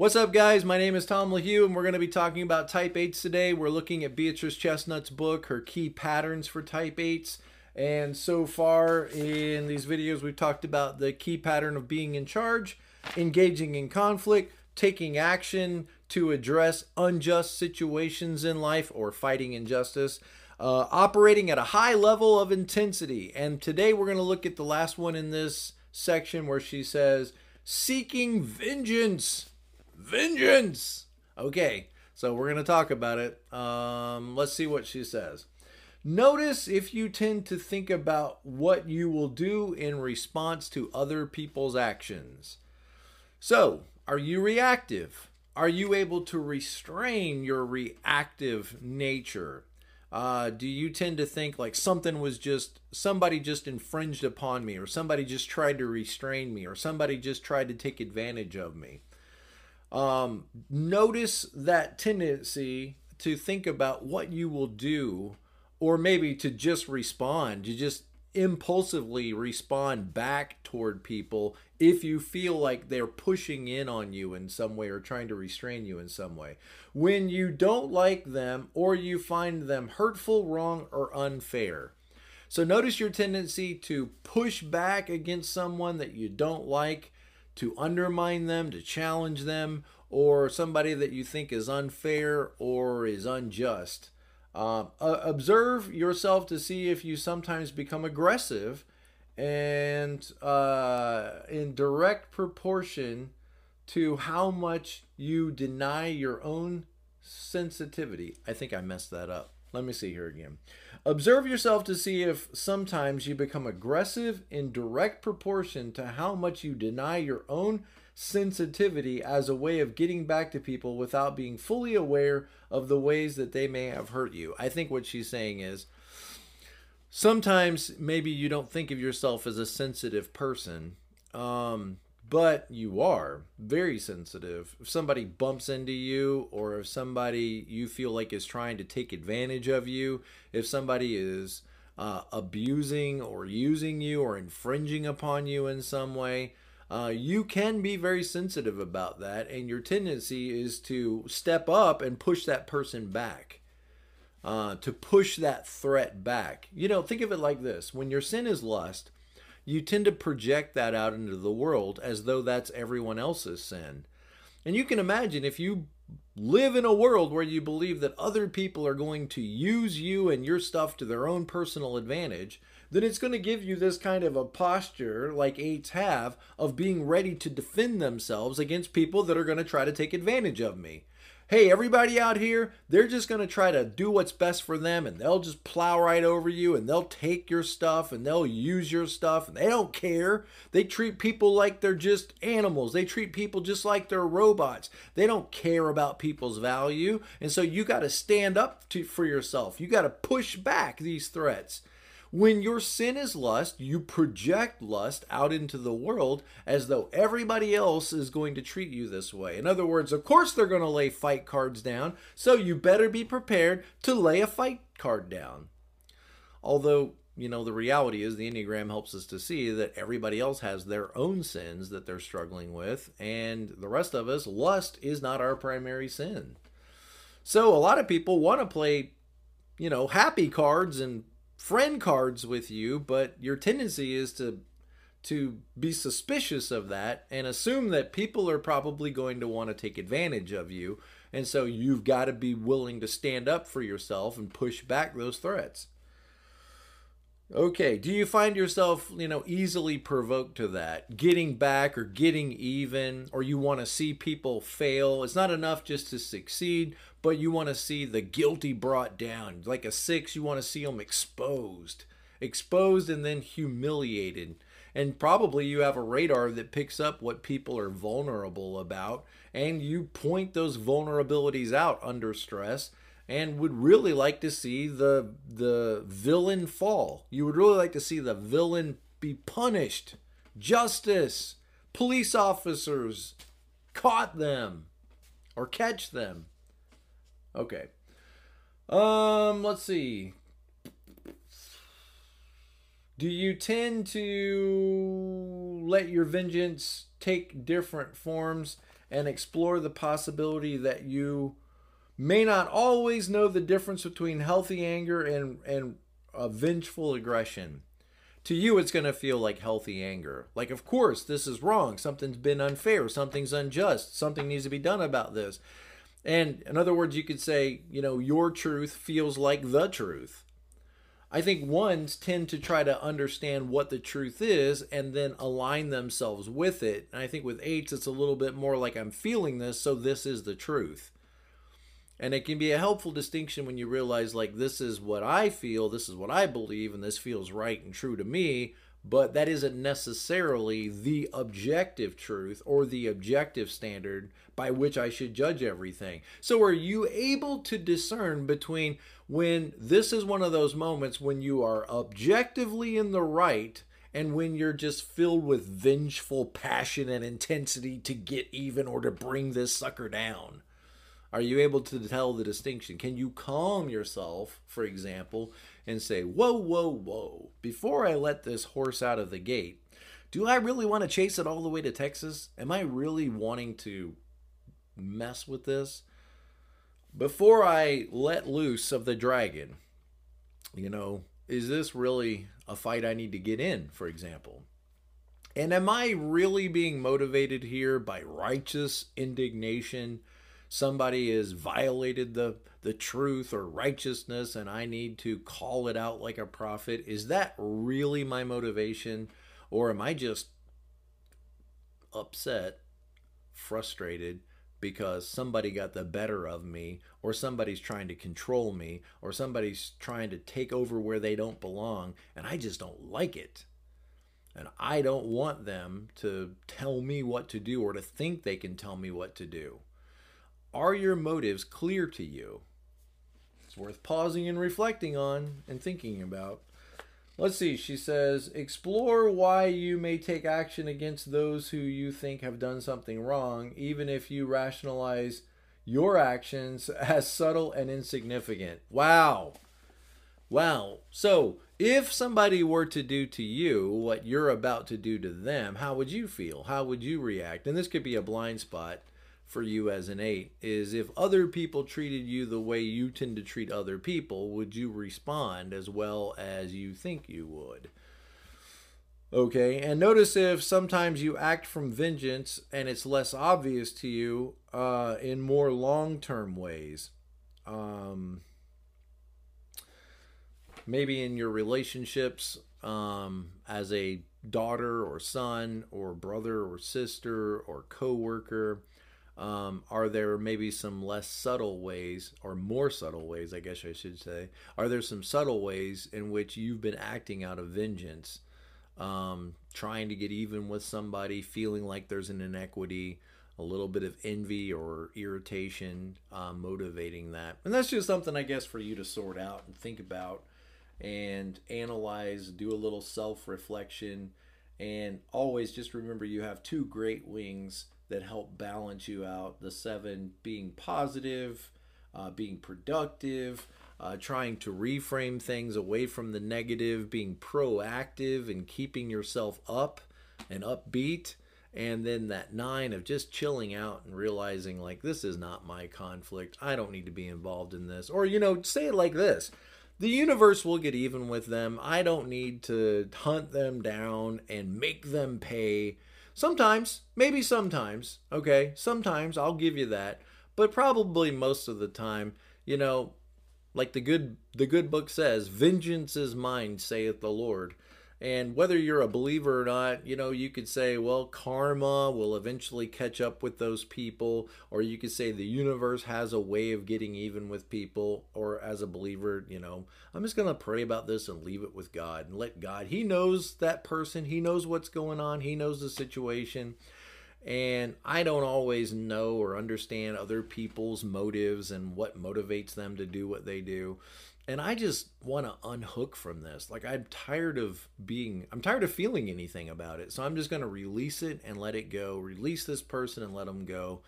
What's up, guys? My name is Tom LaHue, and we're going to be talking about type 8s today. We're looking at Beatrice Chestnut's book, her key patterns for type 8s. And so far in these videos, we've talked about the key pattern of being in charge, engaging in conflict, taking action to address unjust situations in life or fighting injustice, uh, operating at a high level of intensity. And today we're going to look at the last one in this section where she says, seeking vengeance vengeance. Okay, so we're going to talk about it. Um, let's see what she says. Notice if you tend to think about what you will do in response to other people's actions. So, are you reactive? Are you able to restrain your reactive nature? Uh, do you tend to think like something was just somebody just infringed upon me, or somebody just tried to restrain me, or somebody just tried to take advantage of me? Um, notice that tendency to think about what you will do, or maybe to just respond, to just impulsively respond back toward people if you feel like they're pushing in on you in some way or trying to restrain you in some way. When you don't like them or you find them hurtful, wrong, or unfair. So notice your tendency to push back against someone that you don't like to undermine them, to challenge them, or somebody that you think is unfair or is unjust. Uh, observe yourself to see if you sometimes become aggressive and uh, in direct proportion to how much you deny your own sensitivity. I think I messed that up. Let me see here again. Observe yourself to see if sometimes you become aggressive in direct proportion to how much you deny your own sensitivity as a way of getting back to people without being fully aware of the ways that they may have hurt you. I think what she's saying is sometimes maybe you don't think of yourself as a sensitive person. Um, but you are very sensitive. If somebody bumps into you, or if somebody you feel like is trying to take advantage of you, if somebody is uh, abusing or using you or infringing upon you in some way, uh, you can be very sensitive about that, and your tendency is to step up and push that person back. Uh, to push that threat back. You know, think of it like this when your sin is lust, you tend to project that out into the world as though that's everyone else's sin. And you can imagine if you live in a world where you believe that other people are going to use you and your stuff to their own personal advantage, then it's going to give you this kind of a posture like eights have of being ready to defend themselves against people that are going to try to take advantage of me hey, everybody out here, they're just going to try to do what's best for them and they'll just plow right over you and they'll take your stuff and they'll use your stuff and they don't care. They treat people like they're just animals. They treat people just like they're robots. They don't care about people's value. And so you got to stand up to, for yourself. You got to push back these threats. When your sin is lust, you project lust out into the world as though everybody else is going to treat you this way. In other words, of course they're going to lay fight cards down, so you better be prepared to lay a fight card down. Although, you know, the reality is the Enneagram helps us to see that everybody else has their own sins that they're struggling with, and the rest of us, lust is not our primary sin. So a lot of people want to play, you know, happy cards and friend cards with you, but your tendency is to to be suspicious of that and assume that people are probably going to want to take advantage of you. And so you've got to be willing to stand up for yourself and push back those threats. Okay, do you find yourself, you know, easily provoked to that? Getting back or getting even, or you want to see people fail? It's not enough just to succeed, but you want to see the guilty brought down. Like a six, you want to see them exposed. Exposed and then humiliated. And probably you have a radar that picks up what people are vulnerable about, and you point those vulnerabilities out under stress and would really like to see the the villain fall. You would really like to see the villain be punished. Justice, police officers caught them or catch them. Okay. Um, let's see. Do you tend to let your vengeance take different forms and explore the possibility that you may not always know the difference between healthy anger and, and a vengeful aggression. To you, it's going to feel like healthy anger. Like, of course, this is wrong. Something's been unfair. Something's unjust. Something needs to be done about this. And in other words, you could say, you know, your truth feels like the truth. I think ones tend to try to understand what the truth is and then align themselves with it. And I think with eights, it's a little bit more like I'm feeling this, so this is the truth. And it can be a helpful distinction when you realize, like, this is what I feel, this is what I believe, and this feels right and true to me, but that isn't necessarily the objective truth or the objective standard by which I should judge everything. So, are you able to discern between when this is one of those moments when you are objectively in the right and when you're just filled with vengeful passion and intensity to get even or to bring this sucker down? Are you able to tell the distinction? Can you calm yourself, for example, and say, whoa, whoa, whoa, before I let this horse out of the gate, do I really want to chase it all the way to Texas? Am I really wanting to mess with this? Before I let loose of the dragon, you know, is this really a fight I need to get in, for example? And am I really being motivated here by righteous indignation? Somebody has violated the, the truth or righteousness and I need to call it out like a prophet. Is that really my motivation? Or am I just upset, frustrated, because somebody got the better of me, or somebody's trying to control me, or somebody's trying to take over where they don't belong, and I just don't like it. And I don't want them to tell me what to do or to think they can tell me what to do. Are your motives clear to you? It's worth pausing and reflecting on and thinking about. Let's see, she says, explore why you may take action against those who you think have done something wrong, even if you rationalize your actions as subtle and insignificant. Wow. Wow. So, if somebody were to do to you what you're about to do to them, how would you feel? How would you react? And this could be a blind spot for you as an eight is if other people treated you the way you tend to treat other people, would you respond as well as you think you would? Okay, and notice if sometimes you act from vengeance and it's less obvious to you uh, in more long term ways. Um, maybe in your relationships um, as a daughter or son or brother or sister or coworker um, are there maybe some less subtle ways, or more subtle ways, I guess I should say? Are there some subtle ways in which you've been acting out of vengeance, um, trying to get even with somebody, feeling like there's an inequity, a little bit of envy or irritation uh, motivating that? And that's just something, I guess, for you to sort out and think about and analyze, do a little self reflection. And always just remember you have two great wings that help balance you out. The seven being positive, uh, being productive, uh, trying to reframe things away from the negative, being proactive and keeping yourself up and upbeat. And then that nine of just chilling out and realizing, like, this is not my conflict. I don't need to be involved in this. Or, you know, say it like this the universe will get even with them. I don't need to hunt them down and make them pay Sometimes, maybe sometimes, okay, sometimes I'll give you that, but probably most of the time, you know, like the good the good book says, vengeance is mine, saith the Lord. And whether you're a believer or not, you know, you could say, well, karma will eventually catch up with those people, or you could say the universe has a way of getting even with people, or as a believer, you know, I'm just going to pray about this and leave it with God and let God, He knows that person, He knows what's going on, He knows the situation. And I don't always know or understand other people's motives and what motivates them to do what they do and I just want to unhook from this. Like I'm tired of being I'm tired of feeling anything about it. So I'm just going to release it and let it go. Release this person and let them go.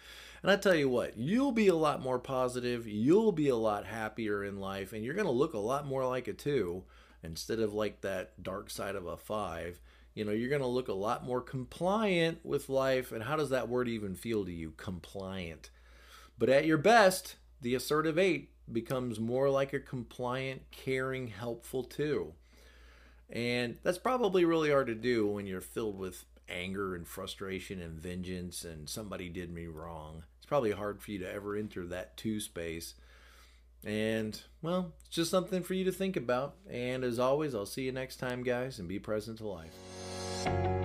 And I tell you what, you'll be a lot more positive, you'll be a lot happier in life and you're going to look a lot more like a 2 instead of like that dark side of a 5. you know, you're going to look a lot more compliant with life. And how does that word even feel to you? Compliant. But at your best, the assertive eight becomes more like a compliant, caring, helpful two. And that's probably really hard to do when you're filled with anger and frustration and vengeance and somebody did me wrong. It's probably hard for you to ever enter that two space. And, well, it's just something for you to think about. And as always, I'll see you next time, guys, and be present to life.